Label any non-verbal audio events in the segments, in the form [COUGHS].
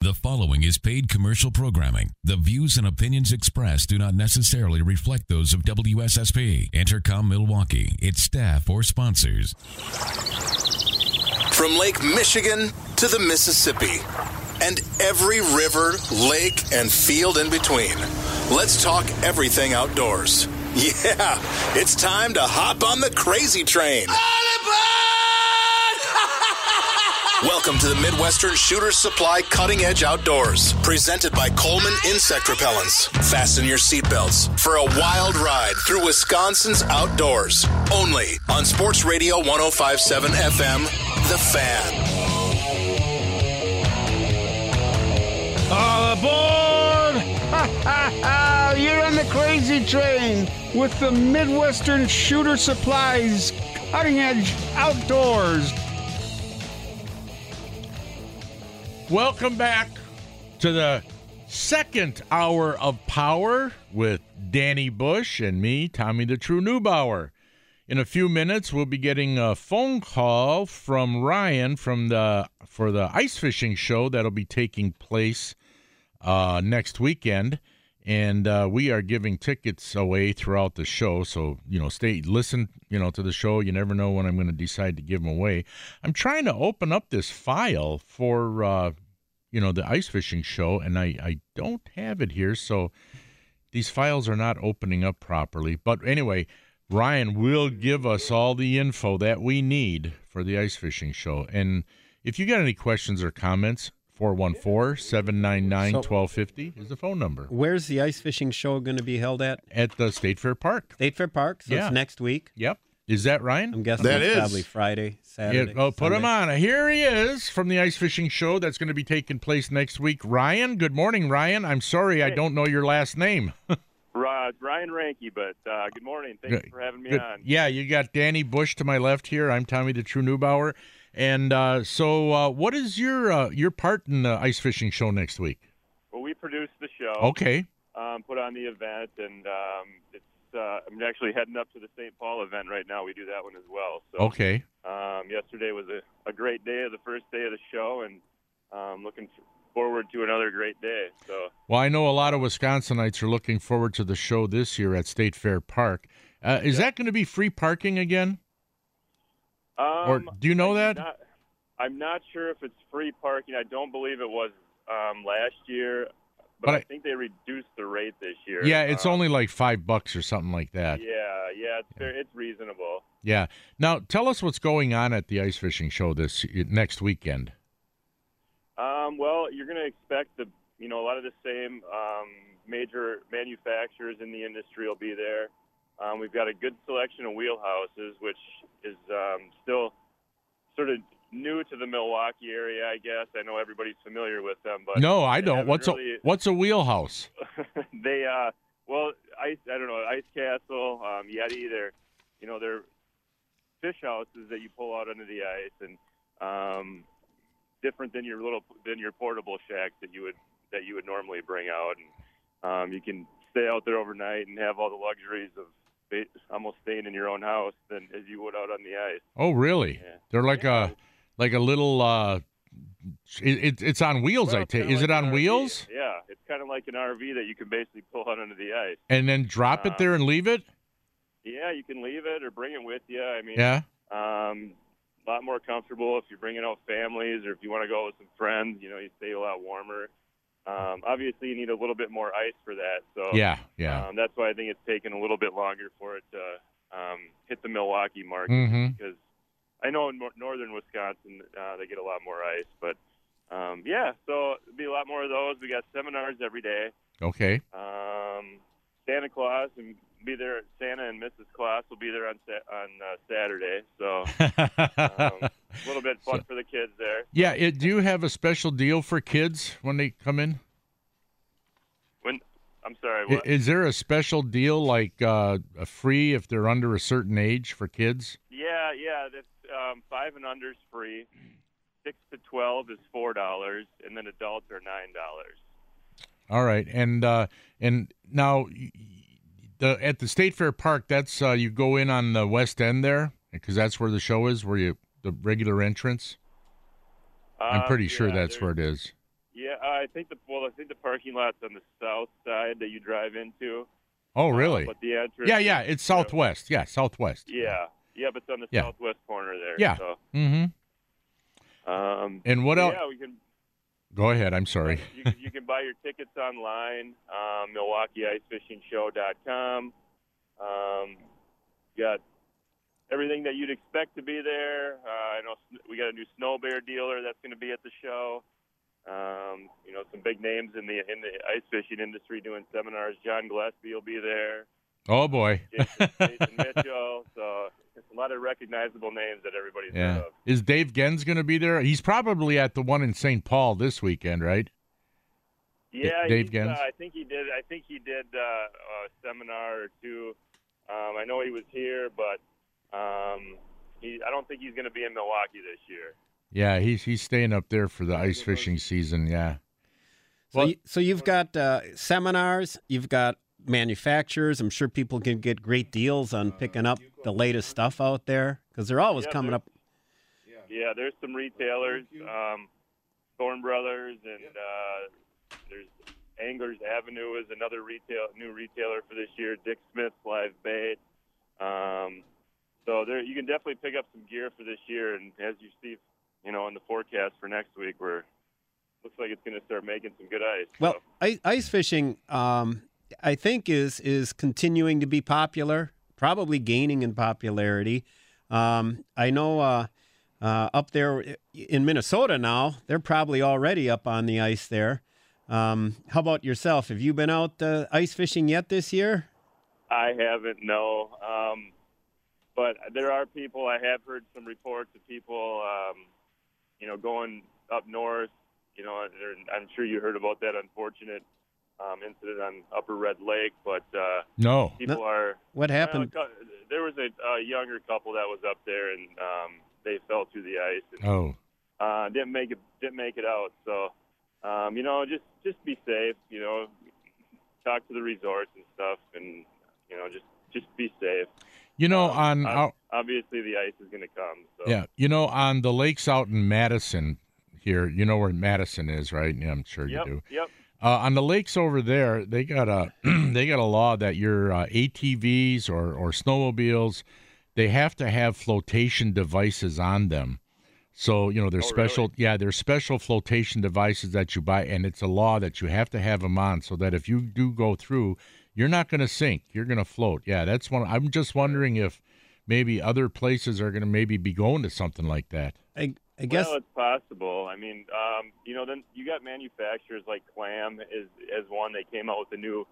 The following is paid commercial programming. The views and opinions expressed do not necessarily reflect those of WSSP, Entercom Milwaukee, its staff, or sponsors. From Lake Michigan to the Mississippi and every river, lake, and field in between. Let's talk everything outdoors. [LAUGHS] Yeah, it's time to hop on the crazy train. Welcome to the Midwestern Shooter Supply Cutting Edge Outdoors, presented by Coleman Insect Repellents. Fasten your seatbelts for a wild ride through Wisconsin's outdoors. Only on Sports Radio 1057 FM, The Fan. All aboard! [LAUGHS] You're on the crazy train with the Midwestern Shooter Supplies Cutting Edge Outdoors. Welcome back to the second hour of power with Danny Bush and me, Tommy the True Neubauer. In a few minutes, we'll be getting a phone call from Ryan from the for the ice fishing show that'll be taking place uh, next weekend, and uh, we are giving tickets away throughout the show. So you know, stay listen, you know, to the show. You never know when I'm going to decide to give them away. I'm trying to open up this file for uh, you know the ice fishing show, and I I don't have it here, so these files are not opening up properly. But anyway. Ryan will give us all the info that we need for the ice fishing show. And if you got any questions or comments, 414 799 1250 is the phone number Where's the ice fishing show going to be held at? at the State Fair Park. State Fair Park. So Yeah. it's next week. Yep. Is that Ryan? I'm guessing That it's is. probably Friday, Yeah, Saturday. oh, put him on. Here he is from the ice fishing show that's going to be taking place next week. Ryan, good morning, Ryan. I'm sorry I don't know your last name. [LAUGHS] Ri- Ryan Ranky, but uh, good morning. Thanks Good- for having me Good. on. Yeah, you got Danny Bush to my left here. I'm Tommy the True Neubauer. And uh, so, uh, what is your uh, your part in the ice fishing show next week? Well, we produce the show, Okay. um, put on the event, and um, it's. Uh, I'm actually heading up to the St. Paul event right now. We do that one as well. So Okay. um, yesterday was a, a great day, the first day of the show, and um, looking f- forward to another great day. So Well, I know a lot of Wisconsinites are looking forward to the show this year at State Fair Park. Uh, is that going to be free parking again? Um, Or do you know I'm that? Not, I'm not sure if it's free parking. I don't believe it was um, last year, but, But I, I- think they reduced the rate this year. Yeah, it's Um, only like five bucks or something like that. Yeah, yeah, it's very, it's reasonable. Yeah. Now, tell us what's going on at the ice fishing show this next weekend. Um, well, you're going to expect the you know a lot of the same um, major manufacturers in the industry will be there. Um, we've got a good selection of wheelhouses, which is um, still sort of new to the Milwaukee area, I guess. I know everybody's familiar with them, but no, I don't. What's really- a what's a wheelhouse? [LAUGHS] they uh well ice I don't know ice castle um, Yeti they're you know they're fish houses that you pull out under the ice and um, different than your little than your portable shacks that you would that you would normally bring out and um, you can stay out there overnight and have all the luxuries of almost staying in your own house than as you would out on the ice. Oh, really? Yeah. They're like Yeah. a like a little. uh it, it, It's on wheels. Well, I take. Is like it on wheels? Yeah, it's kind of like an RV that you can basically pull out under the ice. And then drop it Uh, there and leave it. Yeah, you can leave it or bring it with you. I mean, Yeah. Um, a lot more comfortable if you're bringing out families or if you want to go with some friends. You know, you stay a lot warmer. Um, obviously, you need a little bit more ice for that. So Yeah. Yeah. um, that's why I think it's taken a little bit longer for it to um, hit the Milwaukee market hmm because I know in northern Wisconsin uh, they get a lot more ice. But um, yeah, so it'll be a lot more of those. We got seminars every day. Okay. Um, Santa Claus and be there. Santa and Mrs. Claus will be there on on uh, Saturday. So [LAUGHS] um, a little bit fun So- for the kids there. yeah, it, do you have a special deal for kids when they come in? When I'm sorry, what? Is there a special deal like uh, a free if they're under a certain age for kids? yeah, yeah. That's um, five and under's free. Six to twelve is four dollars, and then adults are nine dollars. All right, and uh, and now the at the State Fair Park, that's uh, you go in on the west end there because that's where the show is, where you the regular entrance. I'm Um, pretty sure that's where it is. Yeah, I think the well, I think the parking lot's on the south side that you drive into. Oh, Uh, really? but the entrance. yeah, yeah, it's southwest. Yeah, southwest. Yeah, yeah, but it's on the Yeah. southwest corner there. Yeah. So, Mm-hmm. um, And what else? Yeah, we can. Go ahead. I'm sorry. You, can- you can buy your tickets online. Um, MilwaukeeIceFishingShow.com. Um, got everything that you'd expect to be there. Uh, I know we got a new snow bear dealer that's going to be at the show. Um, you know, some big names in the in the ice fishing industry doing seminars. John Gillespie will be there. Oh boy. Jason, Jason Mitchell. So a lot of recognizable names that everybody's yeah. heard of. Is Dave Genz going to be there? He's probably at the one in St. Paul this weekend, right? Yeah, Dave he's, uh, Genz? I think he did. I think he did uh, a seminar or two. Um, I know he was here, but um, he. I don't think he's going to be in Milwaukee this year. Yeah, he's he's staying up there for the ice fishing season. Yeah. So, Well- you, so you've got uh, seminars, you've got manufacturers. I'm sure people can get great deals on picking up the latest stuff out there because they're always Yeah, coming up. Yeah, there's some retailers, um, Thorne Brothers, and uh, there's Anglers Avenue is another retail new retailer for this year. Dick Smith Live Bait. Um, so there, you can definitely pick up some gear for this year. And as you see, you know, in the forecast for next week, we're looks like it's going to start making some good ice. Well, So, ice, ice fishing, um, I think, is is continuing to be popular, probably gaining in popularity. Um, I know uh, uh, up there in Minnesota now, they're probably already up on the ice there. Um, how about yourself? Have you been out uh, ice fishing yet this year? I haven't, no. Um, but there are people. I have heard some reports of people, um, you know, going up north. You know, I'm sure you heard about that unfortunate um, incident on Upper Red Lake. But uh, No. people are. What happened? Well, a there was a, a younger couple that was up there, and um, they fell through the ice and Oh. uh, didn't make it. Didn't make it out. So, um, you know, just just be safe. You know, talk to the resorts and stuff, and you know, just just be safe. You know, Um, on ob- obviously the ice is going to come. So. yeah, you know, on the lakes out in Madison here, you know where Madison is, right? Yeah, I'm sure Yep. you do. Yep. Uh, on the lakes over there, they got a [CLEARS THROAT] they got a law that your uh, ATVs or or snowmobiles, they have to have flotation devices on them. So you know there's Oh, really? special yeah there's special flotation devices that you buy, and it's a law that you have to have them on so that if you do go through, you're not going to sink, you're going to float. Yeah, that's one. I'm just wondering if maybe other places are going to maybe be going to something like that. I, I guess well, it's possible. I mean, um, you know, then you got manufacturers like Clam is as one. They came out with a new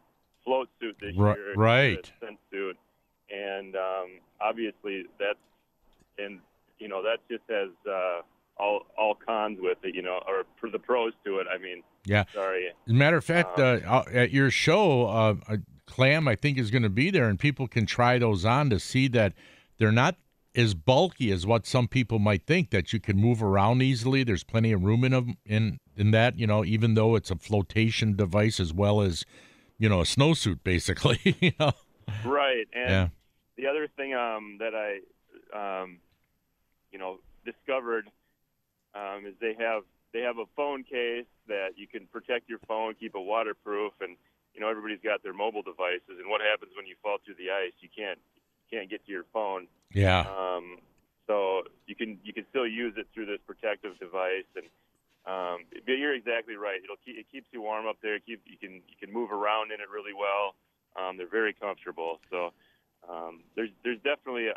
float suit this Ri- year, right. the Scent suit, and um, obviously that's and you know that just has uh, all all cons with it. You know, or for the pros to it. I mean, Yeah. sorry. As a matter of fact, uh, uh, at your show, uh, clam I think is going to be there, and people can try those on to see that they're not as bulky as what some people might think. That you can move around easily. There's plenty of room in them in in that. You know, even though it's a flotation device as well as you know a snowsuit, [LAUGHS] basically. you know. Right, and Yeah. the other thing um, that I, um, you know, discovered um, is they have they have a phone case that you can protect your phone, keep it waterproof, and you know everybody's got their mobile devices. And what happens when you fall through the ice? You can't can't get to your phone. Yeah. Um, so you can you can still use it through this protective device, and um, but you're exactly right. It'll keep, it keeps you warm up there. Keep you can you can move around in it really well. Um, they're very comfortable. So um, there's there's definitely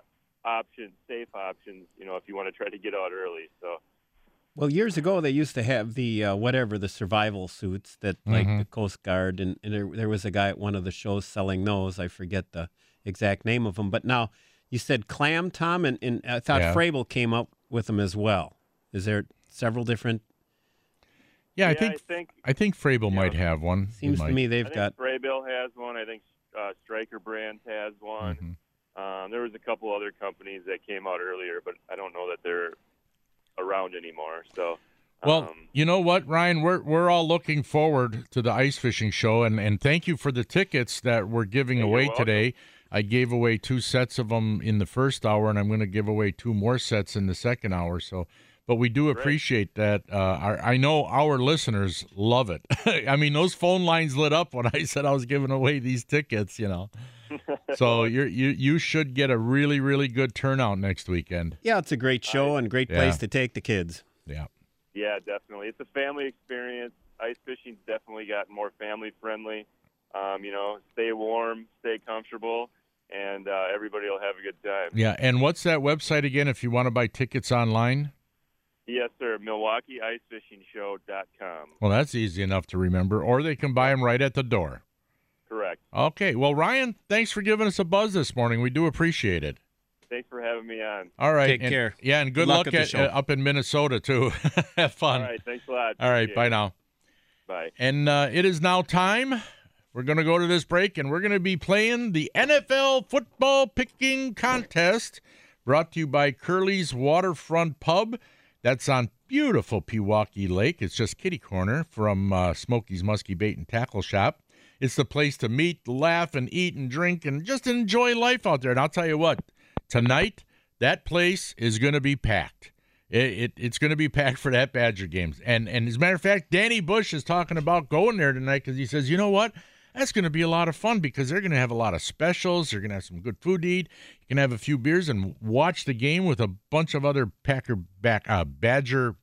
options, safe options. You know, if you want to try to get out early. So Well, years ago they used to have the uh, whatever the survival suits that like Mm-hmm. the Coast Guard, and, and there, there was a guy at one of the shows selling those. I forget the exact name of them, but now you said clam, Tom, and, and I thought Yeah. Frabill came up with them as well. Is there several different? Yeah, I Yeah, think I think I think Frabill Yeah. might have one. Seems to me they've think got. Frabill has one. I think uh, Striker Brands has one. Mhm. Um, there was a couple other companies that came out earlier, but I don't know that they're around anymore. So, Well, um, you know what, Ryan, we're we're all looking forward to the ice fishing show, and and thank you for the tickets that we're giving Yeah, away welcome. today. I gave away two sets of them in the first hour, and I'm going to give away two more sets in the second hour. So, but we do appreciate that. Uh, our, I know our listeners love it. [LAUGHS] I mean, those phone lines lit up when I [LAUGHS] said I was giving away these tickets. You know, [LAUGHS] so you're, you you should get a really really good turnout next weekend. Yeah, it's a great show and great place Yeah. to take the kids. Yeah. yeah, definitely, it's a family experience. Ice fishing's definitely gotten more family friendly. Um, you know, stay warm, stay comfortable, and uh, everybody will have a good time. Yeah, and what's that website again if you want to buy tickets online? Yes, sir. MilwaukeeIceFishingShow.com. Well, that's easy enough to remember, or they can buy them right at the door. Correct. Okay. Well, Ryan, thanks for giving us a buzz this morning. We do appreciate it. Thanks for having me on. All right. Take and- care. Yeah, and good, Good luck luck, at the at, show. uh, up in Minnesota too. [LAUGHS] Have fun. All right. Thanks a lot. All right. Appreciate Bye it. now. Bye. And uh, it is now time. We're going to go to this break, and we're going to be playing the NFL football picking contest, brought to you by Curly's Waterfront Pub. That's on beautiful Pewaukee Lake. It's just kitty corner from uh, Smokey's Muskie Bait and Tackle Shop. It's the place to meet, laugh, and eat and drink, and just enjoy life out there. And I'll tell you what, tonight that place is going to be packed. It, it, it's going to be packed for that Badger games. And and as a matter of fact, Danny Bush is talking about going there tonight because he says, you know what? That's going to be a lot of fun because they're going to have a lot of specials. They're going to have some good food to eat. You can have a few beers and watch the game with a bunch of other Packer back uh, Badger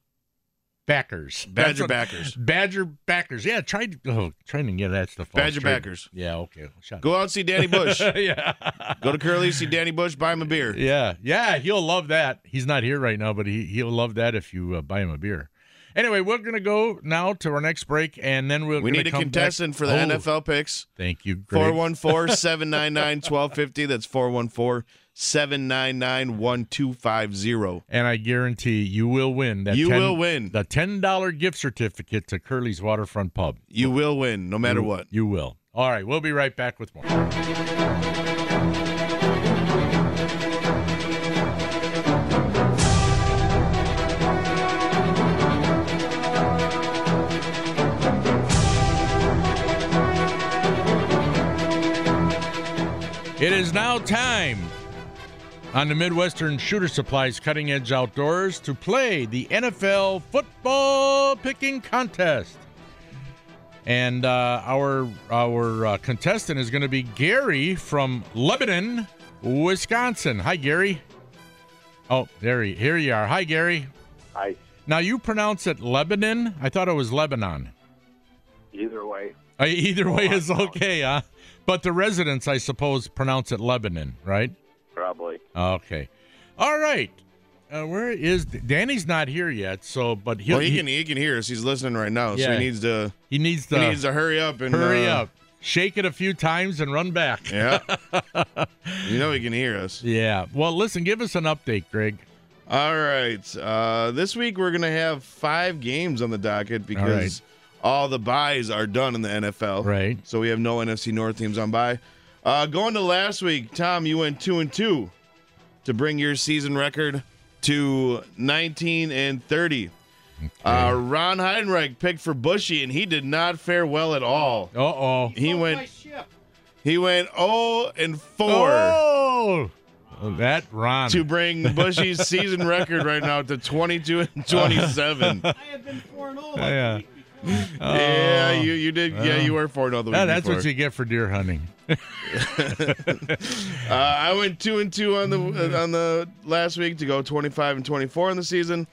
backers. Badger what- backers. Badger backers. Yeah, try oh, trying to get that stuff. all Badger backers. Yeah. Okay. Shut Go out and see Danny Bush. [LAUGHS] yeah. Go to Curly, see Danny Bush, buy him a beer. Yeah, yeah, he'll love that. He's not here right now, but he he'll love that if you uh, buy him a beer. Anyway, we're gonna go now to our next break, and then we're We need a contestant back. for the Oh, NFL picks. Thank you. Greg. 414 799 1250. That's 414 799 1250. and I guarantee you will win that. You 10 will win. the ten dollar gift certificate to Curly's Waterfront Pub. You will win no matter You- what. You will. All right, we'll be right back with more. Is now time on the Midwestern Shooter Supplies Cutting Edge Outdoors to play the NFL football picking contest. And uh, our our uh, contestant is going to be Gary from Lebanon, Wisconsin. Hi, Gary. Oh, there he, here you are. Hi, Gary. Hi. Now you pronounce it Lebanon. I thought it was Lebanon. Either way, Uh, either way is okay, huh? But the residents, I suppose, pronounce it Lebanon, right? probably. Okay. All right. Uh, where is Danny's not here yet? So, but he'll, well, he he can he can hear us. He's listening right now, so he needs to he needs to he needs to hurry up and hurry uh, up, shake it a few times, and run back. Yeah, [LAUGHS] you know he can hear us. Yeah. Well, listen, give us an update, Greg. All right. Uh, this week we're gonna have five games on the docket because all, the buys are done in the NFL. Right. So we have no NFC North teams on buy. Uh, going to last week, Tom, you went two and two to bring your season record to 19 and 30. Uh, Ron Heidenreich picked for Bushy, and he did not fare well at all. Uh oh. He went he went 0 and 4 Oh, that Ron. to bring Bushy's season record right now to 22 and 27. I have been 4 0. yeah. [LAUGHS] yeah, you you did. yeah, you were 4 0 the that's before. what you get for deer hunting. [LAUGHS] [LAUGHS] Uh, I went two and two on the uh, on the last week to go 25 and 24 in the season,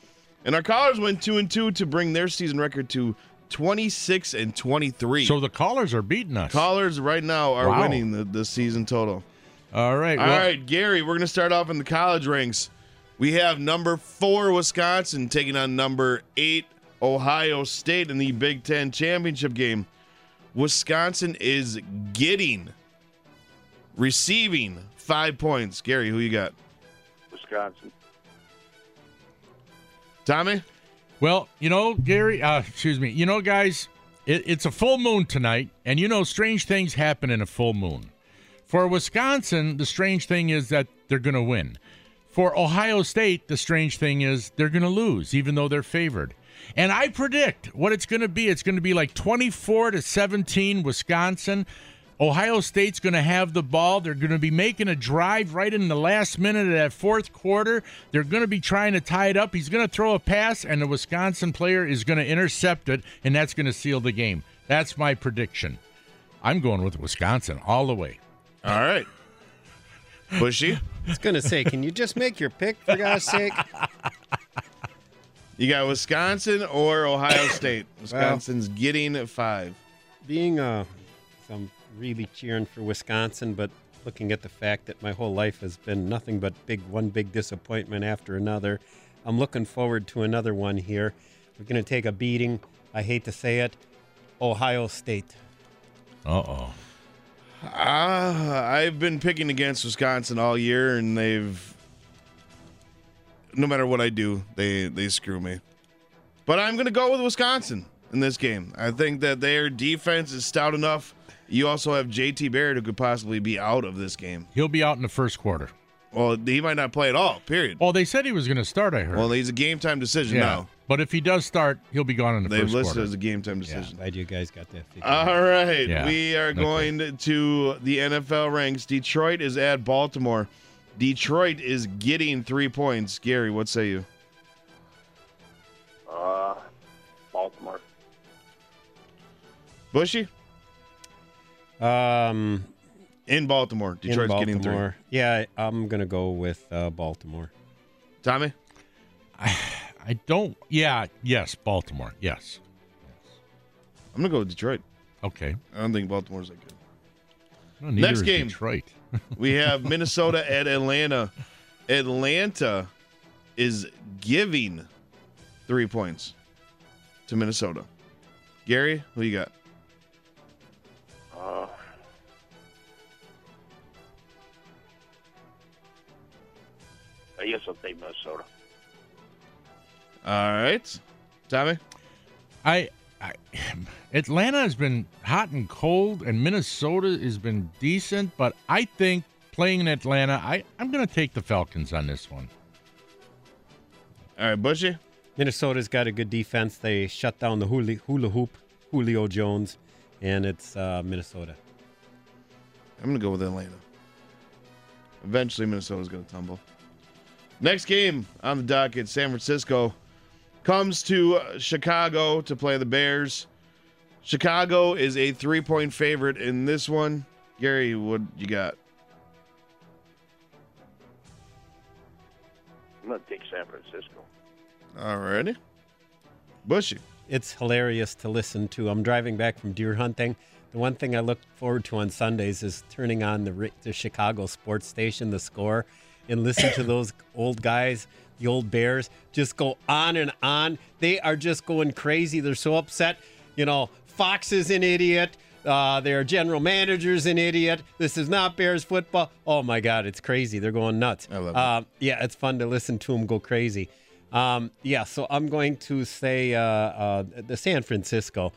and our callers went two and two to bring their season record to 26 and 23. So the callers are beating us. callers right now are Wow. winning the, the season total. All right. All well, right, Gary, we're gonna start off in the college ranks. We have number four Wisconsin taking on number eight Ohio State in the Big Ten championship game. Wisconsin is getting, receiving five points. Gary, who you got? Wisconsin. Tommy? Well, you know, Gary, uh, excuse me, you know, guys, it, it's a full moon tonight, and you know, strange things happen in a full moon. For Wisconsin, the strange thing is that they're going to win. For Ohio State, the strange thing is they're going to lose, even though they're favored. And I predict what it's going to be. It's going to be like 24 to 17 Wisconsin. Ohio State's going to have the ball. They're going to be making a drive right in the last minute of that fourth quarter. They're going to be trying to tie it up. He's going to throw a pass, and the Wisconsin player is going to intercept it, and that's going to seal the game. That's my prediction. I'm going with Wisconsin all the way. All right. Bushy? [LAUGHS] I was going to say, can you just make your pick for God's sake? [LAUGHS] You got Wisconsin or Ohio [COUGHS] State. Wisconsin's getting five. Being uh, I'm really cheering for Wisconsin, but looking at the fact that my whole life has been nothing but big one big disappointment after another, I'm looking forward to another one here. We're going to take a beating. I hate to say it. Ohio State. Uh oh. Uh, I've been picking against Wisconsin all year, and they've no matter what I do, they they screw me. But I'm going to go with Wisconsin in this game. I think that their defense is stout enough. You also have JT Barrett who could possibly be out of this game. He'll be out in the first quarter. Well, he might not play at all. Period. Well, they said he was going to start. I heard. Well, he's a game time decision yeah. now. But if he does start, he'll be gone in the They've first listed quarter. as a game time decision. Glad you guys got that figured All right, Yeah, we are okay. going to the NFL ranks. Detroit is at Baltimore. Detroit is getting three points. Gary, what say you? Uh, Baltimore. Bushy Um, in Baltimore. in Detroit's getting three. Baltimore. Yeah, I'm going to go with uh, Baltimore. Tommy, I I don't. Yeah. Yes. Baltimore. Yes. I'm gonna go with Detroit. Okay. I don't think Baltimore's that good. Well, Next is game. Detroit. We have Minnesota at Atlanta. Atlanta is giving three points to Minnesota. Gary, who you got? Uh, I guess I'll take Minnesota. All right, Tommy. I, I Atlanta has been hot and cold, and Minnesota has been decent. But I think playing in Atlanta, I I'm going to take the Falcons on this one. All right, Bushy. Minnesota's got a good defense. They shut down the hula, hula hoop, Julio Jones, and it's uh, Minnesota. I'm gonna go with Atlanta. Eventually, Minnesota's gonna tumble. Next game on the docket: San Francisco comes to uh, Chicago to play the Bears. Chicago is a three-point favorite in this one. Gary, what you got? I'm going to take San Francisco. All righty. Bushy. It's hilarious to listen to. I'm driving back from deer hunting. The one thing I look forward to on Sundays is turning on the, the Chicago sports station, the score, and listen to those old guys, the old Bears, just go on and on. They are just going crazy. They're so upset. You know, Fox is an idiot. Uh, their general manager's an idiot. This is not Bears football. Oh my God, it's crazy. They're going nuts. I love it. Uh, yeah, it's fun to listen to them go crazy. Um, yeah, so I'm going to say uh, uh, the San Francisco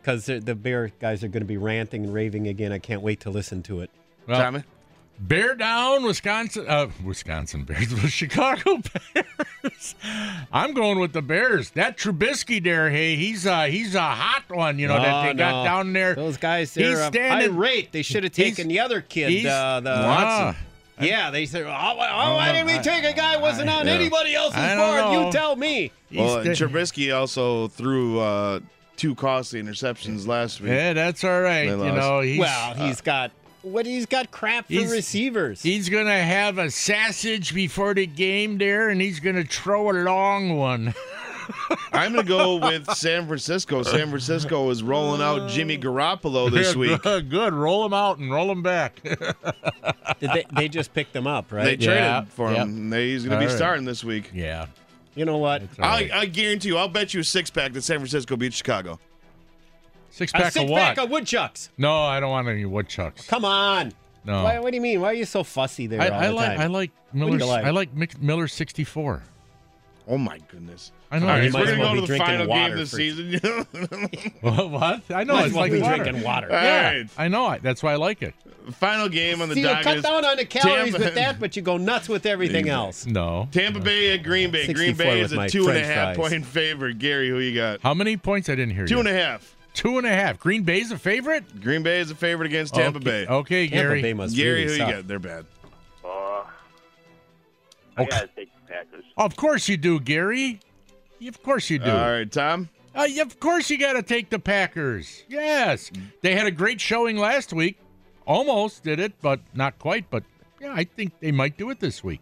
because the the Bear guys are going to be ranting and raving again. I can't wait to listen to it. Well, Tommy. Bear down, Wisconsin. Uh, Wisconsin Bears, the [LAUGHS] Chicago Bears. I'm going with the Bears. That Trubisky there, hey, he's uh he's a hot one. You know that they No, got down there. Those guys, He's they're uh, standing- irate. They should have taken the other kid. Uh, the Ah, Yeah, they said, oh, why, oh, why didn't we take a guy who wasn't on Yeah. anybody else's board? know. You tell me. Well, and Trubisky also threw uh, two costly interceptions last week. yeah, that's all right. You know, he's, well, he's got what? He's got crap for he's- receivers. he's gonna have a sausage before the game there, and he's gonna throw a long one. [LAUGHS] I'm gonna go with San Francisco. San Francisco is rolling out Jimmy Garoppolo this week. Good, good. Roll him out and roll him back. Did they, they just picked him up, right? They traded Yeah, for him. yep. and they- He's going to be All right. starting this week. Yeah. you know what? It's all right. I, I guarantee you, I'll bet you a six pack that San Francisco beats Chicago. Six A pack six of what? pack of woodchucks. no, I don't want any woodchucks. Come on. No. Why, what do you mean? Why are you so fussy there I, all I the like time? I like do you Miller's like? I like Mick- Miller 64. Oh my goodness! I know. All right, you might we're as gonna well go be to the drinking final game water this for- season. [LAUGHS] [LAUGHS] what? what? I know Might it's well like be water. drinking water. All Yeah, right. I know. it. That's why I like it. Final game on the See, you cut is down on the calories Tampa- with that, but you go nuts with everything else. No. Tampa Bay at Green Bay. Green 64 Bay with is a my two and a french half fries. point favorite. Gary, who you got? How many points? I didn't hear Two you. and a half. Two and a half. Green Bay's a favorite. Green Bay is a favorite against Tampa okay. Bay. Okay, Tampa Gary. Bay must Gary, really who you got? They're bad. Uh, I Okay. gotta take the Packers. Of course you do, Gary. Of course you do. All right, Tom. Uh, of course you got to take the Packers. Yes. They had a great showing last week. Almost did it, but not quite. But yeah, I think they might do it this week.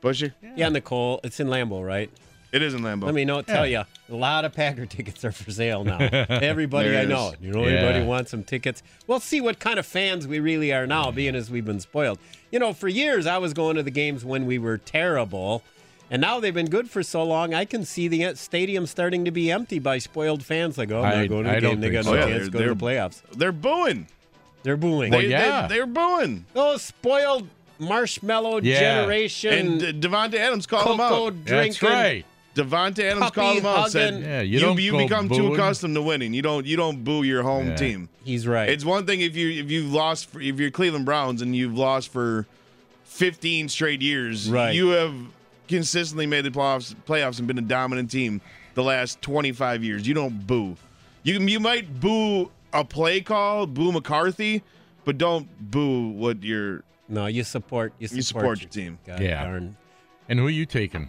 Bushy. Yeah, Nicole, it's in Lambeau, right? It is in Lambeau. Let me know. Tell you, a lot of Packer [LAUGHS] tickets are for sale now. [LAUGHS] Everybody I know, you know, everybody Yeah. wants some tickets. We'll see what kind of fans we really are now, being as we've been spoiled. You know, for years I was going to the games when we were terrible, and now they've been good for so long. I can see the uh, stadium starting to be empty by spoiled fans. Like, oh, I'm I- not going to the I game. They got think no so. chance Yeah, to go to they're- the playoffs. They're booing. They're booing. Well, oh, They, yeah. they, are booing. Those spoiled marshmallow Yeah. generation. And D- Davante Adams called him cocoa out. drinking. That's right. Davante Adams Puppy called him out. Said. Yeah, you you, don't you go become too accustomed to winning. You don't you don't boo your home Yeah. team. He's right. It's one thing if you if you've lost for, if you're Cleveland Browns and you've lost for 15 straight years. Right. You have consistently made the playoffs playoffs and been a dominant team the last 25 years. You don't boo. You you might boo a play call, boo McCarthy, but don't boo what you're no, you support. You support, you support your team. God Yeah. darn. And who are you taking?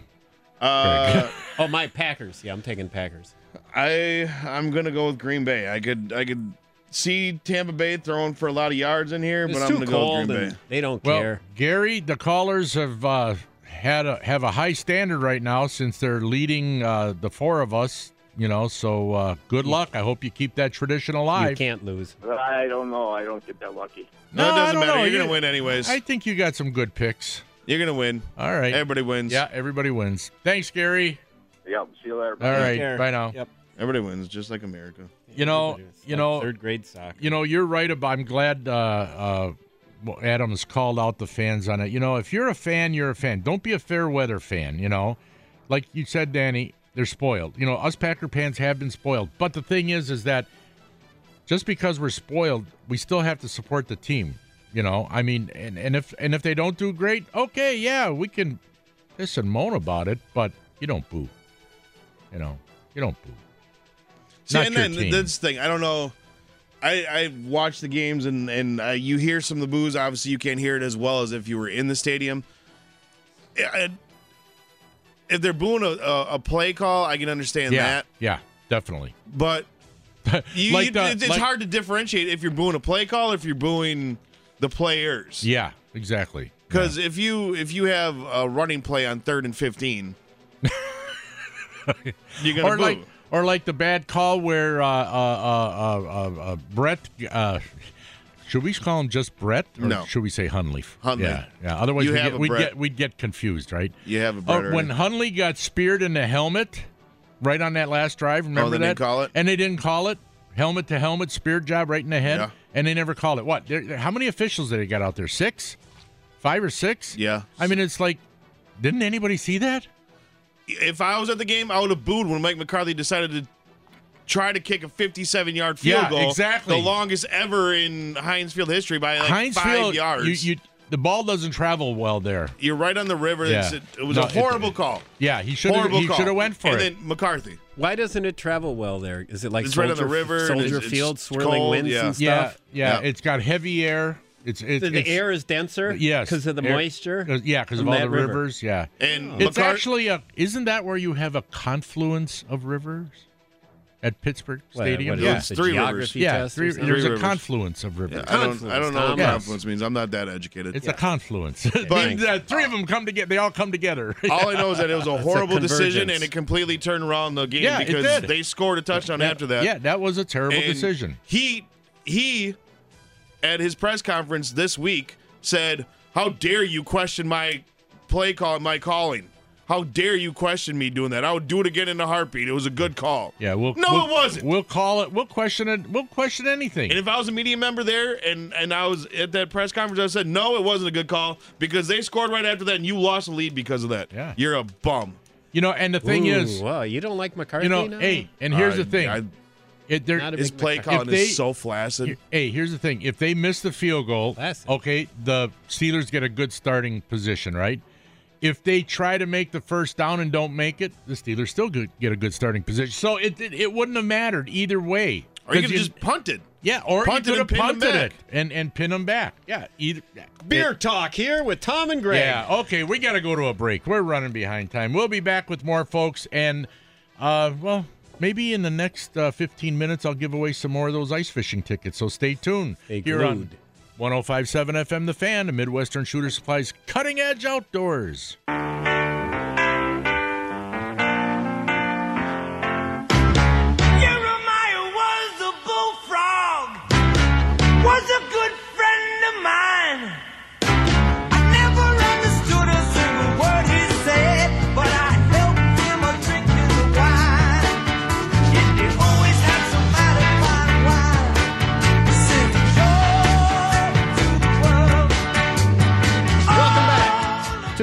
Uh, [LAUGHS] Oh, my Packers. Yeah, I'm taking Packers. I I'm gonna go with Green Bay. I could I could see Tampa Bay throwing for a lot of yards in here, It's but I'm too gonna go with cold Green Bay. they don't Well, care. Gary, the callers have uh, had a, have a high standard right now since they're leading uh, the four of us. You know, so uh, good luck. I hope you keep that tradition You alive. can't lose. I don't know. I don't get that lucky. No, No, it doesn't don't matter. know. You're You- gonna win anyways. I think you got some good picks. You're gonna win. All right. Everybody wins. Yeah, everybody wins. Thanks, Gary. Yep. See you later. All right. Take care. Bye now. Yep. Everybody wins, just like America. You know, It's you like know, third grade soccer. you know, you're right about. I'm glad uh, uh, well, Adams called out the fans on it. You know, if you're a fan, you're a fan. Don't be a fair weather fan. You know, like you said, Danny, they're spoiled. You know, us Packer fans have been spoiled. But the thing is, is that just because we're spoiled, we still have to support the team. You know, I mean, and, and if and if they don't do great, okay, yeah, we can piss and moan about it, but you don't boo. You know, you don't boo. See, Not and your then team. this thing, I don't know. I I watch the games and and uh, you hear some of the boos. Obviously, you can't hear it as well as if you were in the stadium. I- if they're booing a, a, play call, I can understand yeah, that. yeah, definitely. But [LAUGHS] you, Like the- it's, it's like- hard to differentiate if you're booing a play call or if you're booing the players. Yeah, exactly. Because if you if you have a running play on third and fifteen, [LAUGHS] you're gonna or boo. like or like the bad call where uh, uh, uh, uh, uh, Brett. Uh, should we call him just Brett, or No. should we say Hundley? Hundley. Yeah, yeah. Otherwise, we get, we'd get we'd get confused, right? you have a Oh, Brett when Hundley got speared in the helmet, right on that last drive. Remember Oh, they that? didn't call it? and they didn't call it. Helmet to helmet, spear job right in the head, Yeah. And they never called it. What? There- How many officials did they got out there? Six, five or six? yeah. I mean, it's like, didn't anybody see that? if I was at the game, I would have booed when Mike McCarthy decided to try to kick a 57 yard field Yeah, goal. exactly. The longest ever in Heinz Field history by like Heinz five Field, yards. You, you, the ball doesn't travel well there. You're right on the river. Yeah. It's- It was No, a it- horrible call. Yeah, he should have. Horrible He should have went for and it. And then McCarthy. Why doesn't it travel well there? Is it like It's Soldier, right on the river, Soldier it's- it's Field, swirling cold, winds yeah. and stuff? yeah, Yeah. It's got heavy air. It's it's, The, the it's- air is denser. Yes, because of the Air- moisture. uh, yeah, because of all the river. rivers. Yeah, And it's McCar- actually a. Isn't that where you have a confluence of rivers at Pittsburgh What- Stadium? what is Yeah, this, three rivers. geography yeah, test or three, something? there's a rivers. confluence of rivers. I don't, I don't know what Confluence, confluence means. I'm not that educated. It's a confluence. it [LAUGHS] But- means that three of them come together. They all come together. [LAUGHS] all I know is that it was a a horrible decision, and it completely turned around the game Yeah, because they scored a touchdown after that. yeah, that was a terrible And decision. He he at his press conference this week said, How dare you question my play call, my calling? How dare you question me doing that? I would do it again in a heartbeat. It was a good call. Yeah, we'll No, we'll- it wasn't. We'll call it. We'll question it. We'll question anything. And if I was a media member there and, and I was at that press conference, I said, no, it wasn't a good call because they scored right after that and you lost the lead because of that. Yeah. You're a bum. you know, and the thing Ooh, is, wow, you don't like McCarthy you know, now? hey, and here's Uh, the thing. I- it, there, his play McCarthy. calling they- is so flaccid. Hey, here's the thing. If they miss the field goal, Classic. okay, the Steelers get a good starting position, right? If they try to make the first down and don't make it, the Steelers still good, get a good starting position. So it, it it wouldn't have mattered either way. or you 'Cause could just punt it. yeah, or punt you could have punted it and and pin them back. Yeah, either Beer talk here with Tom and Greg. Yeah, okay, we got to go to a break. We're running behind time. We'll be back with more folks and uh well, maybe in the next uh, 15 minutes I'll give away some more of those ice fishing tickets. So stay tuned. Stay here on glued. 1057 FM The Fan, Midwestern Shooter Supplies Cutting Edge Outdoors.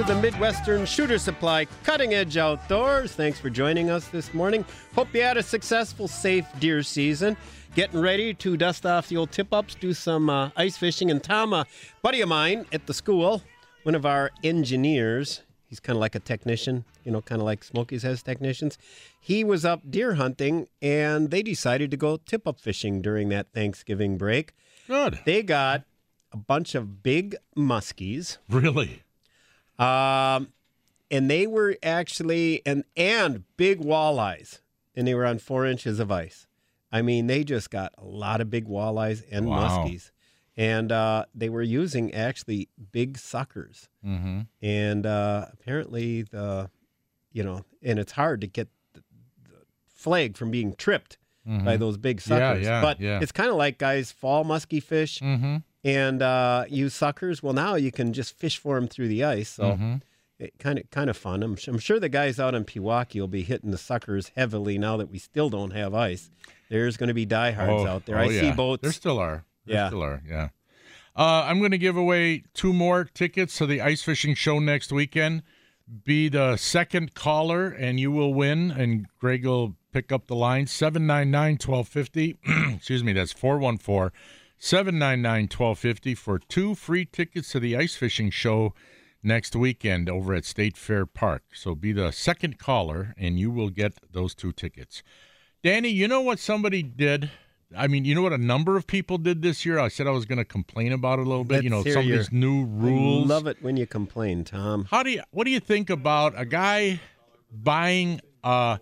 The Midwestern Shooter Supply Cutting Edge Outdoors. Thanks for joining us this morning. Hope you had a successful, safe deer season. Getting ready to dust off the old tip ups, do some uh, ice fishing. And Tom, a buddy of mine at the school, one of our engineers, he's kind of like a technician, you know, kind of like Smokies has technicians. He was up deer hunting and they decided to go tip up fishing during that Thanksgiving break. Good. They got a bunch of big muskies. Really? Um, and they were actually and and big walleyes, and they were on four inches of ice. I mean, they just got a lot of big walleyes and Wow. muskies, and uh, they were using actually big suckers. Mm-hmm. And uh, apparently, the you know, and it's hard to get the, the flag from being tripped by those big Mm-hmm. Yeah, suckers. yeah, but yeah. it's kind of like guys fall musky fish Mm-hmm. And uh, use suckers. Well, now you can just fish for them through the ice. So Mm-hmm. it kind of kind of fun. I'm, I'm sure the guys out in Pewaukee will be hitting the suckers heavily now that we still don't have ice. There's going to be diehards out there. I see Oh, boats. There still are. There Yeah. still are. Yeah. Uh, I'm going to give away two more tickets to the ice fishing show next weekend. Be the second caller, and you will win. And Greg will pick up the line 799 1250. [CLEARS THROAT] Excuse me, that's 414 799 1250 for two free tickets to the ice fishing show next weekend over at State Fair Park. So be the second caller, and you will get those two tickets. Danny, you know what somebody did? I mean, you know what a number of people did this year? I said I was going to complain about it a little bit. you know, Let's some of these new I rules. love it when you complain, Tom. How do you? What do you think about a guy buying a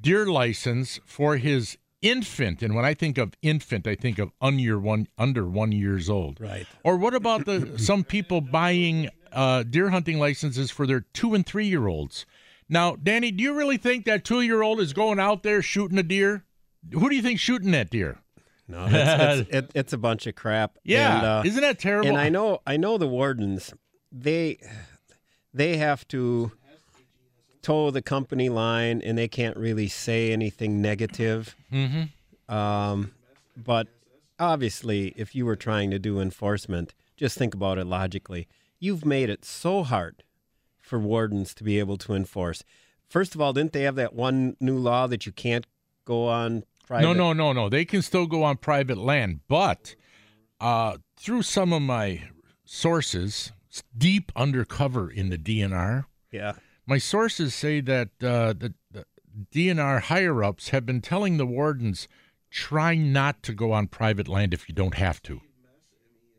deer license for his infant? And when I think of infant, I think of under one under one years old. Right. Or what about the some people buying uh, deer hunting licenses for their two and three year olds? Now, Danny, do you really think that two year old is going out there shooting a deer? Who do you think shooting that deer? No, it's, it's, [LAUGHS] it, it's a bunch of crap. Yeah, And, uh, isn't that terrible? And I know, I know the wardens. They, they have to toe the company line, and they can't really say anything negative. Mm-hmm. Um, but obviously, if you were trying to do enforcement, just think about it logically. You've made it so hard for wardens to be able to enforce. First of all, didn't they have that one new law that you can't go on private? No, no, no, no. They can still go on private land, but uh, through some of my sources, deep undercover in the DNR, Yeah. My sources say that uh, the, the DNR higher ups have been telling the wardens try not to go on private land if you don't have to.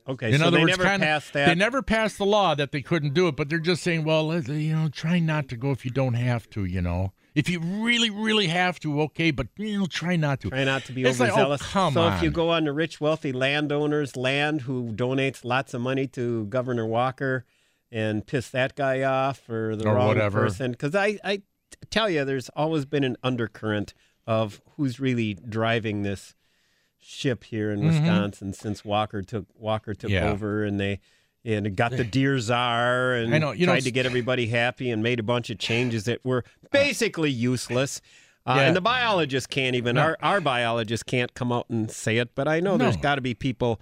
Okay. In so other they words, never kinda- passed that. They never passed the law that they couldn't do it, but they're just saying, well, you know, try not to go if you don't have to. You know, if you really, really have to, okay, but you know, try not to. Try not to be It's like, oh, overzealous. come so if you go on the rich, wealthy landowners' land who donates lots of money to Governor Walker and piss that guy off or the Or wrong whatever. person, because I, I tell you, there's always been an undercurrent of who's really driving this ship here in Mhm. Wisconsin since Walker took Walker took Yeah. over, and they, and got the [SIGHS] deer czar and I know, you know, tried to get everybody happy and made a bunch of changes that were [SIGHS] basically useless. Uh, Yeah. And the biologists can't even, No. our, our biologists can't come out and say it, but I know there's got to be people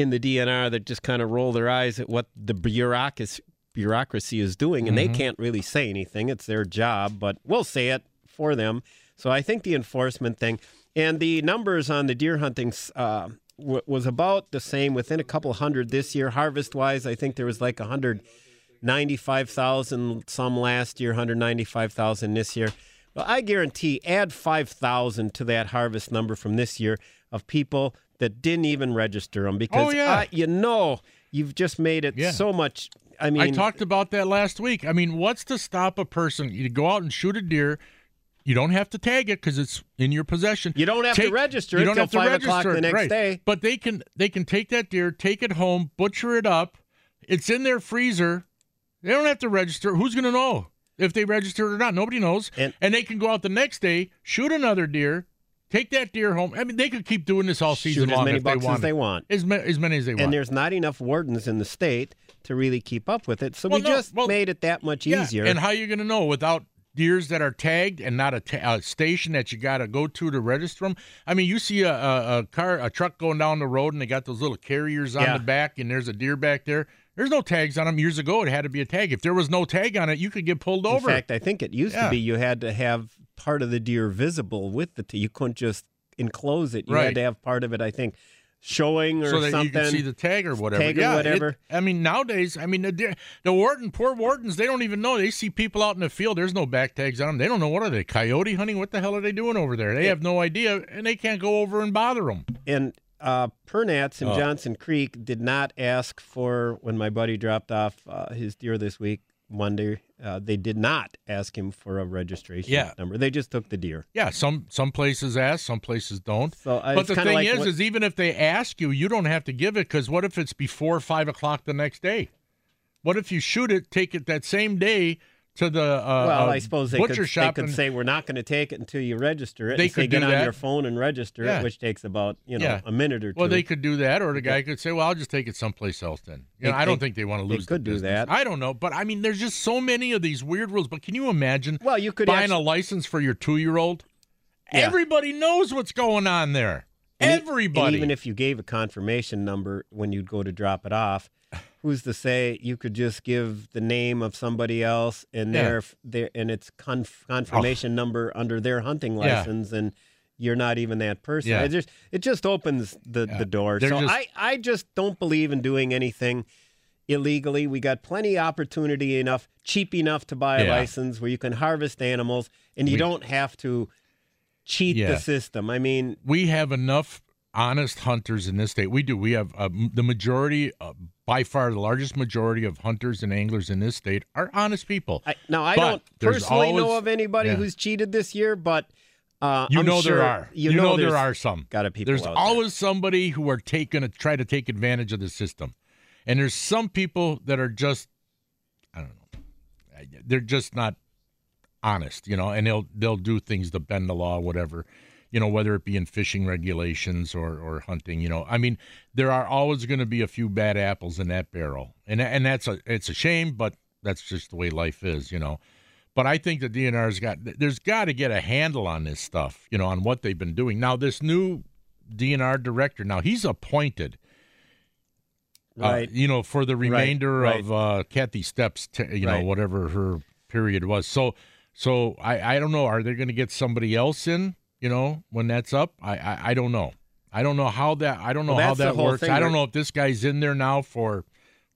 in the DNR that just kind of roll their eyes at what the bureaucracy, bureaucracy is doing, and Mm-hmm. they can't really say anything. It's their job, but we'll say it for them. So I think the enforcement thing and the numbers on the deer hunting uh, w- was about the same, within a couple hundred this year. Harvest wise, I think there was like 195,000 some last year, 195,000 this year. Well, I guarantee add 5,000 to that harvest number from this year of people that didn't even register them because Oh, yeah. I- you know you've just made it Yeah. so much. I mean, I talked about that last week. I mean, what's to stop a person? You go out and shoot a deer. You don't have to tag it because it's in your possession. You don't have to register you it don't have to 5 o'clock register the next right. day. But they can they can take that deer, take it home, butcher it up. It's in their freezer. They don't have to register. Who's going to know if they registered or not? Nobody knows. And- And, they can go out the next day, shoot another deer, take that deer home. I mean, they could keep doing this all season shoot as long many if they bucks want. as they want. As, ma- as many as they want. And there's not enough wardens in the state to really keep up with it. So Well, we no, just well, made it that much Yeah, easier. And how are you going to know without deers that are tagged and not a, ta- a station that you got to go to to register them? I mean, you see a, a, a car, a truck going down the road, and they got those little carriers on Yeah. the back, and there's a deer back there. There's no tags on them. Years ago, it had to be a tag. If there was no tag on it, you could get pulled over. In fact, I think it used Yeah. to be you had to have part of the deer visible with the. T- you couldn't just enclose it. You Right. had to have part of it. I think showing or so that something. you can see the tag or whatever. Tag or yeah, it- whatever. I mean, nowadays, I mean, the, deer- the warden, poor wardens, they don't even know. They see people out in the field. There's no back tags on them. They don't know what are they coyote hunting. What the hell are they doing over there? They have no idea, and they can't go over and bother them. and uh, Pernats in Oh. Johnson Creek did not ask for when my buddy dropped off uh, his deer this week Monday. Uh, they did not ask him for a registration Yeah. number. They just took the deer. Yeah, some some places ask, some places don't. So uh, but the thing like is, what- is even if they ask you, you don't have to give it because what if it's before five o'clock the next day? What if you shoot it, take it that same day to the uh, well, uh, I suppose they butcher could, they could and say we're not going to take it until you register it. They could get on that. your phone and register Yeah. it, which takes about you know Yeah. a minute or two. Well, they could do that, or the guy could say, "Well, I'll just take it someplace else." Then, you know, They- I don't they- think they want to lose. they could do business. that. I don't know, but I mean, there's just so many of these weird rules. But can you imagine? Well, you could buying actu- a license for your two-year-old. Yeah. Everybody knows what's going on there. Everybody. And even if you gave a confirmation number when you'd go to drop it off, [SIGHS] who's to say you could just give the name of somebody else and Yeah. their their and its conf- confirmation number under their hunting Yeah. license and you're not even that person. Yeah. It just it just opens the, Yeah. the door. They're so just- I, I just don't believe in doing anything illegally. We got plenty of opportunity enough, cheap enough to buy a Yeah. license where you can harvest animals and you We- don't have to cheat Yeah. the system. I mean, we have enough honest hunters in this state. We do. We have uh, the majority, uh, by far, the largest majority of hunters and anglers in this state are honest people. I, now I But don't personally know of anybody yeah. who's cheated this year, but uh, you I'm know sure, there are. You, You, know, there's there are some. Gotta people There's out there. always somebody who are taking to try to take advantage of the system, and there's some people that are just, I don't know, they're just not honest, you know, and they'll they'll do things to bend the law, whatever, you know, whether it be in fishing regulations or or hunting, you know. I mean, there are always going to be a few bad apples in that barrel, and and that's a it's a shame, but that's just the way life is, you know. But I think the DNR's got there's got to get a handle on this stuff, you know, on what they've been doing. Now this new DNR director, now he's appointed, uh, right. you know, for the remainder right. of uh, Kathy Stepp's, t- you know, whatever her period was. So, so I, I don't know. Are they going to get somebody else in? You know, when that's up, I, I, I don't know. I don't know how that. I don't know Well, how that works. I don't know if this guy's in there now for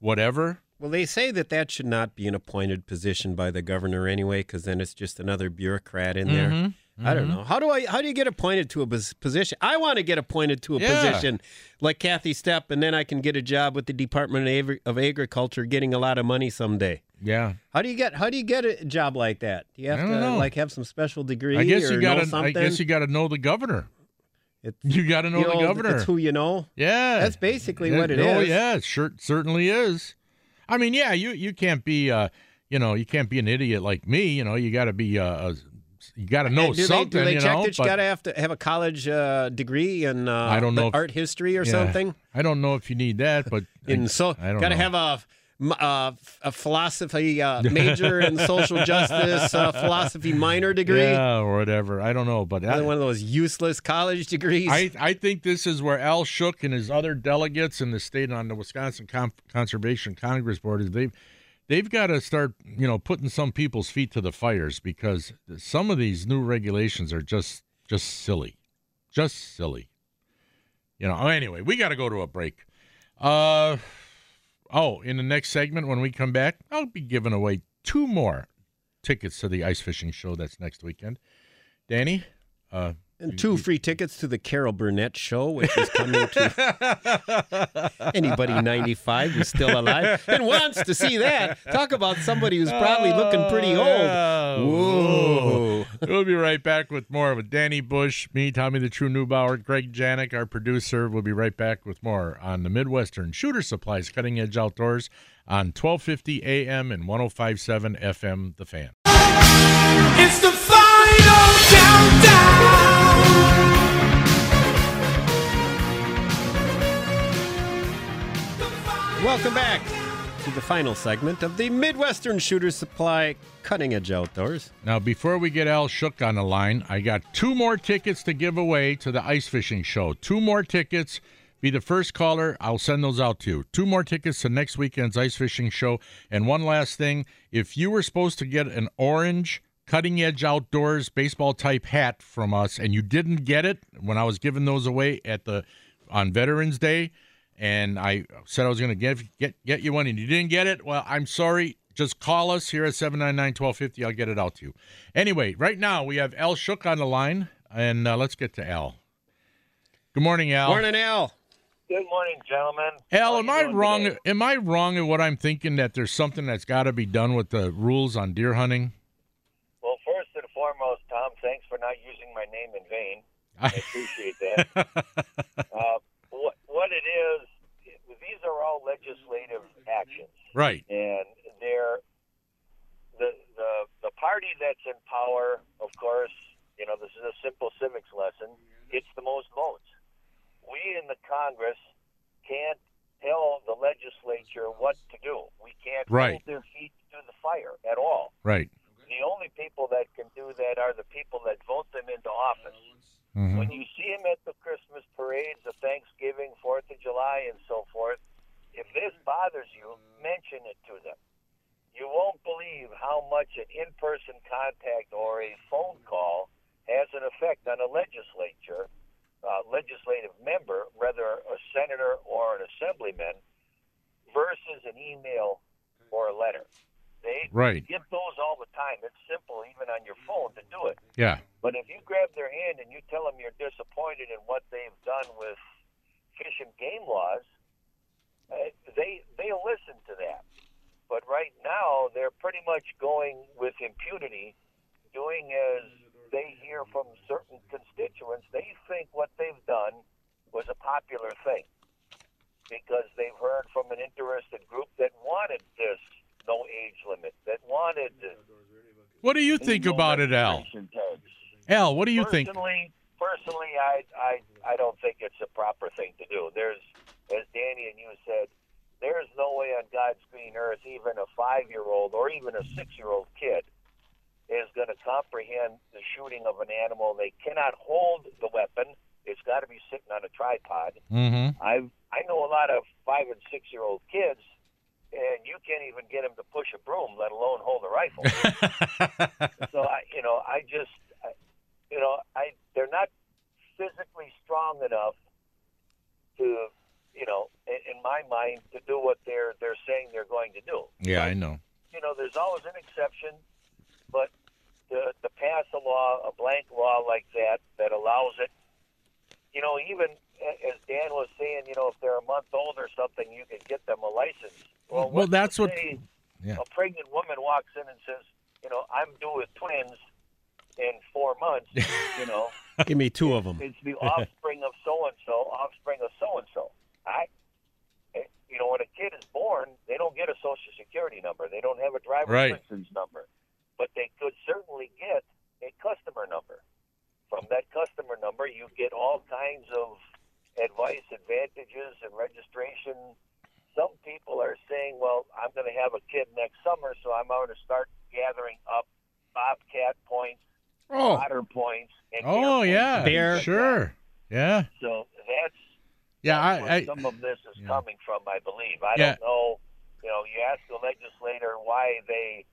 whatever. Well, they say that that should not be an appointed position by the governor anyway, because then it's just another bureaucrat in there. Mm-hmm. Mhm, I don't mhm. know. How do I? How do you get appointed to a position? I want to get appointed to a Yeah. position like Kathy Stepp, and then I can get a job with the Department of, Agri- of Agriculture, getting a lot of money someday. Yeah, How do you get? How do you get a job like that? Do you have to know. like have some special degree? I guess or you got to. I guess you got to know the governor. It's- You got to know the old- governor. It's who you know. Yeah, That's basically Yeah, what it oh, is. yeah, sure certainly is. I mean, yeah, you you can't be, uh, you know, you can't be an idiot like me. You know, you got to be uh, uh, you got to know do something. They, do they you check know, that you got to have to have a college uh, degree in uh, I don't know if- art history or yeah, something? I don't know if you need that, but [LAUGHS] In I, so, got to have a uh, a philosophy uh, major and social justice, uh, [LAUGHS] philosophy minor degree. yeah or whatever. I don't know, but I, one of those useless college degrees. I, I think this is where Al Shook and his other delegates in the state on the Wisconsin Com- Conservation Congress Board is they've they've got to start you know putting some people's feet to the fires because some of these new regulations are just just silly, just silly. You know. Anyway, we got to go to a break. Uh oh, in the next segment when we come back, I'll be giving away two more tickets to the ice fishing show that's next weekend. Danny, uh, and two free tickets to the Carol Burnett show, which is coming to [LAUGHS] anybody 95 who's still alive and wants to see that. Talk about somebody who's probably looking pretty oh, old. Whoa. we'll be right back with more of Danny Bush, me, Tommy the True Neubauer, Greg Janik, our producer. We'll be right back with more on the Midwestern Shooter Supplies Cutting Edge Outdoors on 1250 AM and 1057 FM The Fan. It's the final countdown. Welcome back to the final segment of the Midwestern Shooter Supply Cutting Edge Outdoors. Now, before we get Al Shook on the line, I got two more tickets to give away to the ice fishing show. Two more tickets. Be the first caller. I'll send those out to you. Two more tickets to next weekend's ice fishing show. And one last thing if you were supposed to get an orange cutting edge outdoors baseball type hat from us and you didn't get it when I was giving those away at the on Veterans Day, and I said I was going to get get get you one, and you didn't get it. Well, I'm sorry. Just call us here at 799-1250. I'll get it out to you. Anyway, right now we have Al Shook on the line, and uh, let's get to Al. Good morning, Al. Morning, Al. Good morning, gentlemen. Al, am I wrong? today? Am I wrong in what I'm thinking that there's something that's got to be done with the rules on deer hunting? Well, first and foremost, Tom, thanks for not using my name in vain. [LAUGHS] I appreciate that. [LAUGHS] uh, what it is, these are all legislative actions, Right. and they're the the the party that's in power. Of course, you know this is a simple civics lesson. It's the most votes. We in the Congress can't tell the legislature what to do. We can't Right. hold their feet to the fire at all. Right. The only people that can do that are the people that vote them into office. Mhm. When you see them at the Christmas parades, the Thanksgiving, Fourth of July, and so forth, if this bothers you, mention it to them. You won't believe how much an in-person contact or a phone call has an effect on a legislature, uh, legislative member, whether a senator or an assemblyman, versus an email or a letter. They Right. get those all the time. It's simple, even on your phone, to do it. Yeah. But if you grab their hand and you tell them you're disappointed in what they've done with fish and game laws, uh, they they'll listen to that. But right now, they're pretty much going with impunity, doing as they hear from certain constituents. They think what they've done was a popular thing because they've heard from an interested group that wanted this no age limit, that wanted What do you think about it, Al? Al, what do you think? Personally, personally, I, I, I don't think it's a proper thing to do. There's, as Danny and you said, there's no way on God's green earth even a five-year-old or even a six-year-old kid is going to comprehend the shooting of an animal. They cannot hold the weapon. It's got to be sitting on a tripod. Mm-hmm. I've I know a lot of five and six year old kids, and you can't even get them to push a broom, let alone hold a rifle. [LAUGHS] so I, you know, I just, I, you know, I they're not physically strong enough to, you know, in, in my mind, to do what they're they're saying they're going to do. Yeah, I know. You know, there's always an exception, but to, to pass a law, a blank law like that that allows it, you know, even as Dan was saying, you know, if they're a month old or something, you can get them a license. Well, Well, that's what- yeah. A pregnant woman walks in and says, you know, I'm due with twins in four months. [LAUGHS] you know, Give me two of them. it's the offspring of so and so, offspring of so and so. I, eh, you know, when a kid is born, they don't get a social security number. They don't have a driver's Right. license number, but they could certainly get a customer number. From that customer number, you get all kinds of advice, advantages, and registration. Some people are saying, well, I'm going to have a kid next summer, so I'm going to start gathering up Bobcat points, Oh. Otter points, and Oh Bear points. yeah, sure, yeah, So that's yeah. that's where I, I some of this is yeah. coming from, I believe. I Yeah. don't know. You know, you ask the legislator why they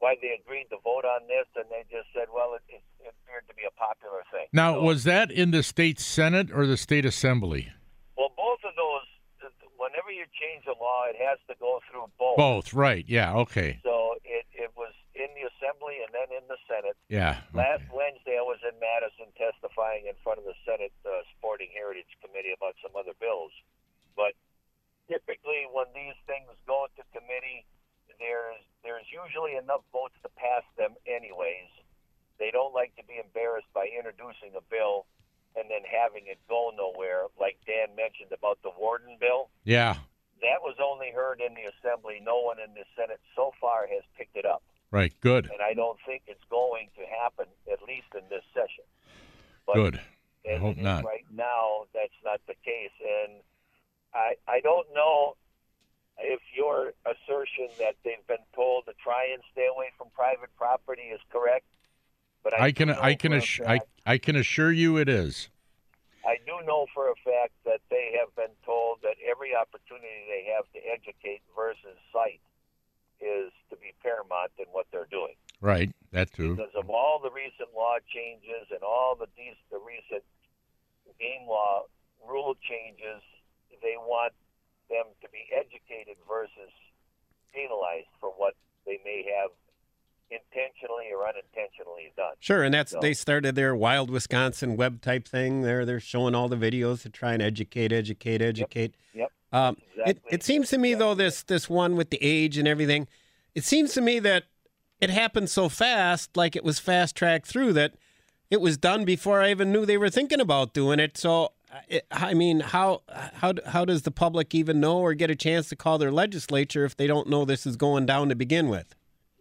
why they agreed to vote on this, and they just said, well, it, it, it appeared to be a popular thing. now So- was that in the state senate or the state assembly? well, both of those. Whenever you change a law, it has to go through both. Both, right? Yeah. Okay. So it, it was in the assembly and then in the Senate. Yeah. Last Wednesday, I was in Madison testifying in front of the Senate uh, Sporting Heritage Committee about some other bills. But typically, when these things go to committee, there's there's usually enough votes to pass them, anyways. They don't like to be embarrassed by introducing a bill and then having it go nowhere, like Dan mentioned about the Warden bill. Yeah. That was only heard in the assembly. No one in the Senate so far has picked it up Right. Good. and I don't think it's going to happen at least in this session. But Good. I hope not. Right now, that's not the case, and I I don't know if your assertion that they've been told to try and stay away from private property is correct. But I, I can I can assure I, I can assure you it is. I do know for a fact that they have been told that every opportunity they have to educate versus cite is to be paramount in what they're doing. Right. That too. because of all the recent law changes and all the these the recent game law rule changes, they want them to be educated versus penalized for what they may have intentionally or unintentionally done. Sure, and that's So- they started their Wild Wisconsin web type thing. There, they're showing all the videos to try and educate, educate, educate. Yep. Um, it, Exactly. it seems to me though this this one with the age and everything, it seems to me that it happened so fast, like it was fast tracked through that it was done before I even knew they were thinking about doing it. So, it, I mean, how how how does the public even know or get a chance to call their legislature if they don't know this is going down to begin with?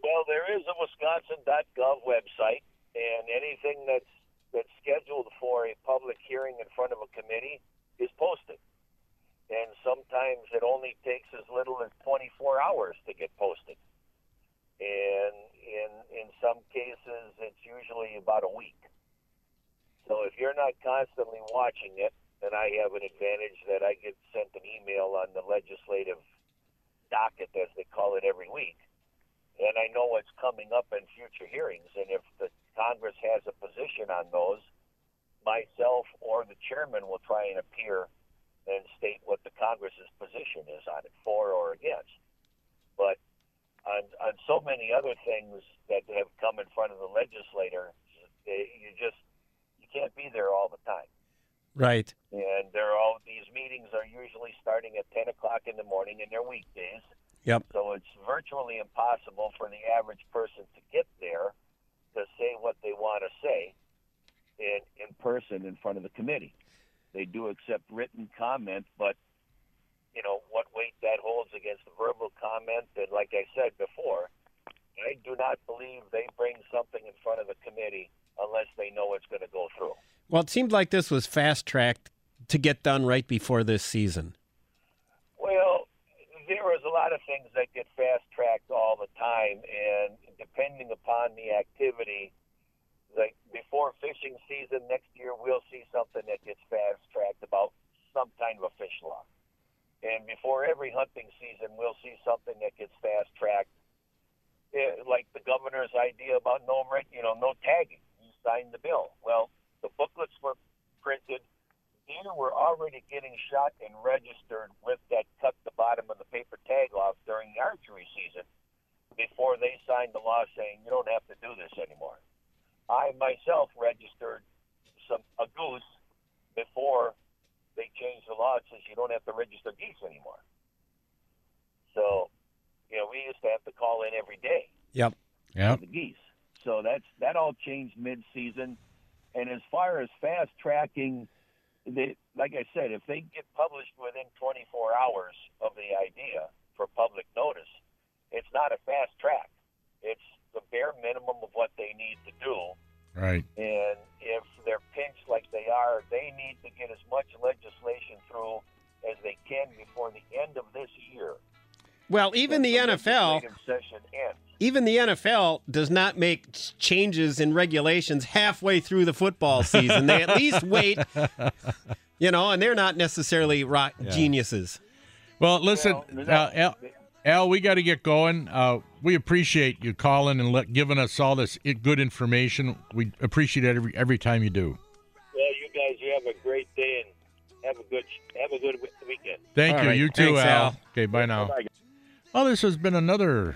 Well, there is a Wisconsin.gov website, and anything that's that's scheduled for a public hearing in front of a committee is posted. And sometimes it only takes as little as 24 hours to get posted. And in in some cases, it's usually about a week. So if you're not constantly watching it, then I have an advantage that I get sent an email on the legislative docket, as they call it, every week and I know what's coming up in future hearings. And if the Congress has a position on those, myself or the chairman will try and appear and state what the Congress's position is on it, for or against. But on on so many other things that have come in front of the legislator, they, eh, you just can't be there all the time. Right. And they're all these meetings are usually starting at ten o'clock in the morning, and they're weekdays. Yep. So it's virtually impossible for the average person to get there to say what they want to say in in person in front of the committee. They do accept written comment, but you know what weight that holds against the verbal comment. And like I said before, I do not believe they bring something in front of the committee unless they know it's going to go through. Well, it seemed like this was fast tracked to get done right before this season. Well, there is a lot of things that get fast tracked all the time, and depending upon the activity, like before fishing season next year, we'll see something that gets fast tracked about some kind of a fish law. And before every hunting season, we'll see something that gets fast tracked, eh, like the governor's idea about no, you know, no tagging. You signed the bill. Well, the booklets were printed deer were already getting shot and registered with that cut the bottom of the paper tag off during the archery season before they signed the law saying you don't have to do this anymore. I myself registered some a goose before they changed the law. It says you don't have to register geese anymore. So, you know, we used to have to call in every day Yep. Yep. the geese. So that's that all changed mid-season. And as far as fast tracking, they, like I said, if they get published within 24 hours of the idea for public notice, it's not a fast track. It's the bare minimum of what they need to do Right. And if they're pinched like they are, they need to get as much legislation through as they can before the end of this year. Well, even the NFL, legislative session ends. even the NFL does not make changes in regulations halfway through the football season. they at least [LAUGHS] wait, you know, and they're not necessarily rock Yeah. geniuses. Well, listen, uh, Al, Al, we got to get going. Uh, we appreciate you calling and let, giving us all this good information. We appreciate it every every time you do. Well, you guys, you have a great day and have a good have a good weekend. Thank All you. right. You too, Thanks, Al. Al. Okay, bye now. Bye-bye. Well, this has been another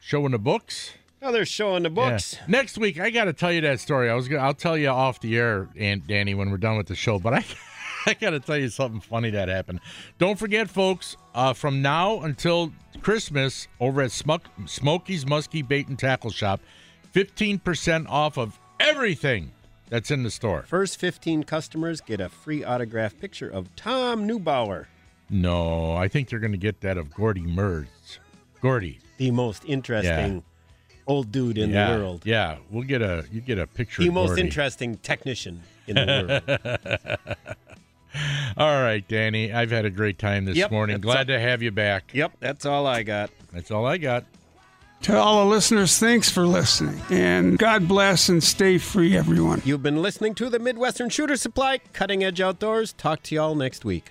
show in the books. Another show in the books. Yeah. Next week, I got to tell you that story. I was gonna, I'll tell you off the air, Aunt Danny, when we're done with the show. But I, [LAUGHS] I got to tell you something funny that happened. Don't forget, folks. Uh, from now until Christmas, over at Smuck, Smokey's Muskie Bait and Tackle Shop, fifteen percent off of everything that's in the store. First 15 customers get a free autograph picture of Tom Neubauer, No, I think they're going to get that of Gordy Merz. Gordy. the most interesting old dude in yeah, the world. Yeah, we'll get a you get a picture. The of most Gordy. interesting technician in the world. [LAUGHS] All right, Danny. I've had a great time this Yep, morning. that's Glad to have you back. yep, that's all I got. That's all I got. To all the listeners, thanks for listening. And God bless and stay free, everyone. You've been listening to the Midwestern Shooter Supply Cutting Edge Outdoors. Talk to y'all next week.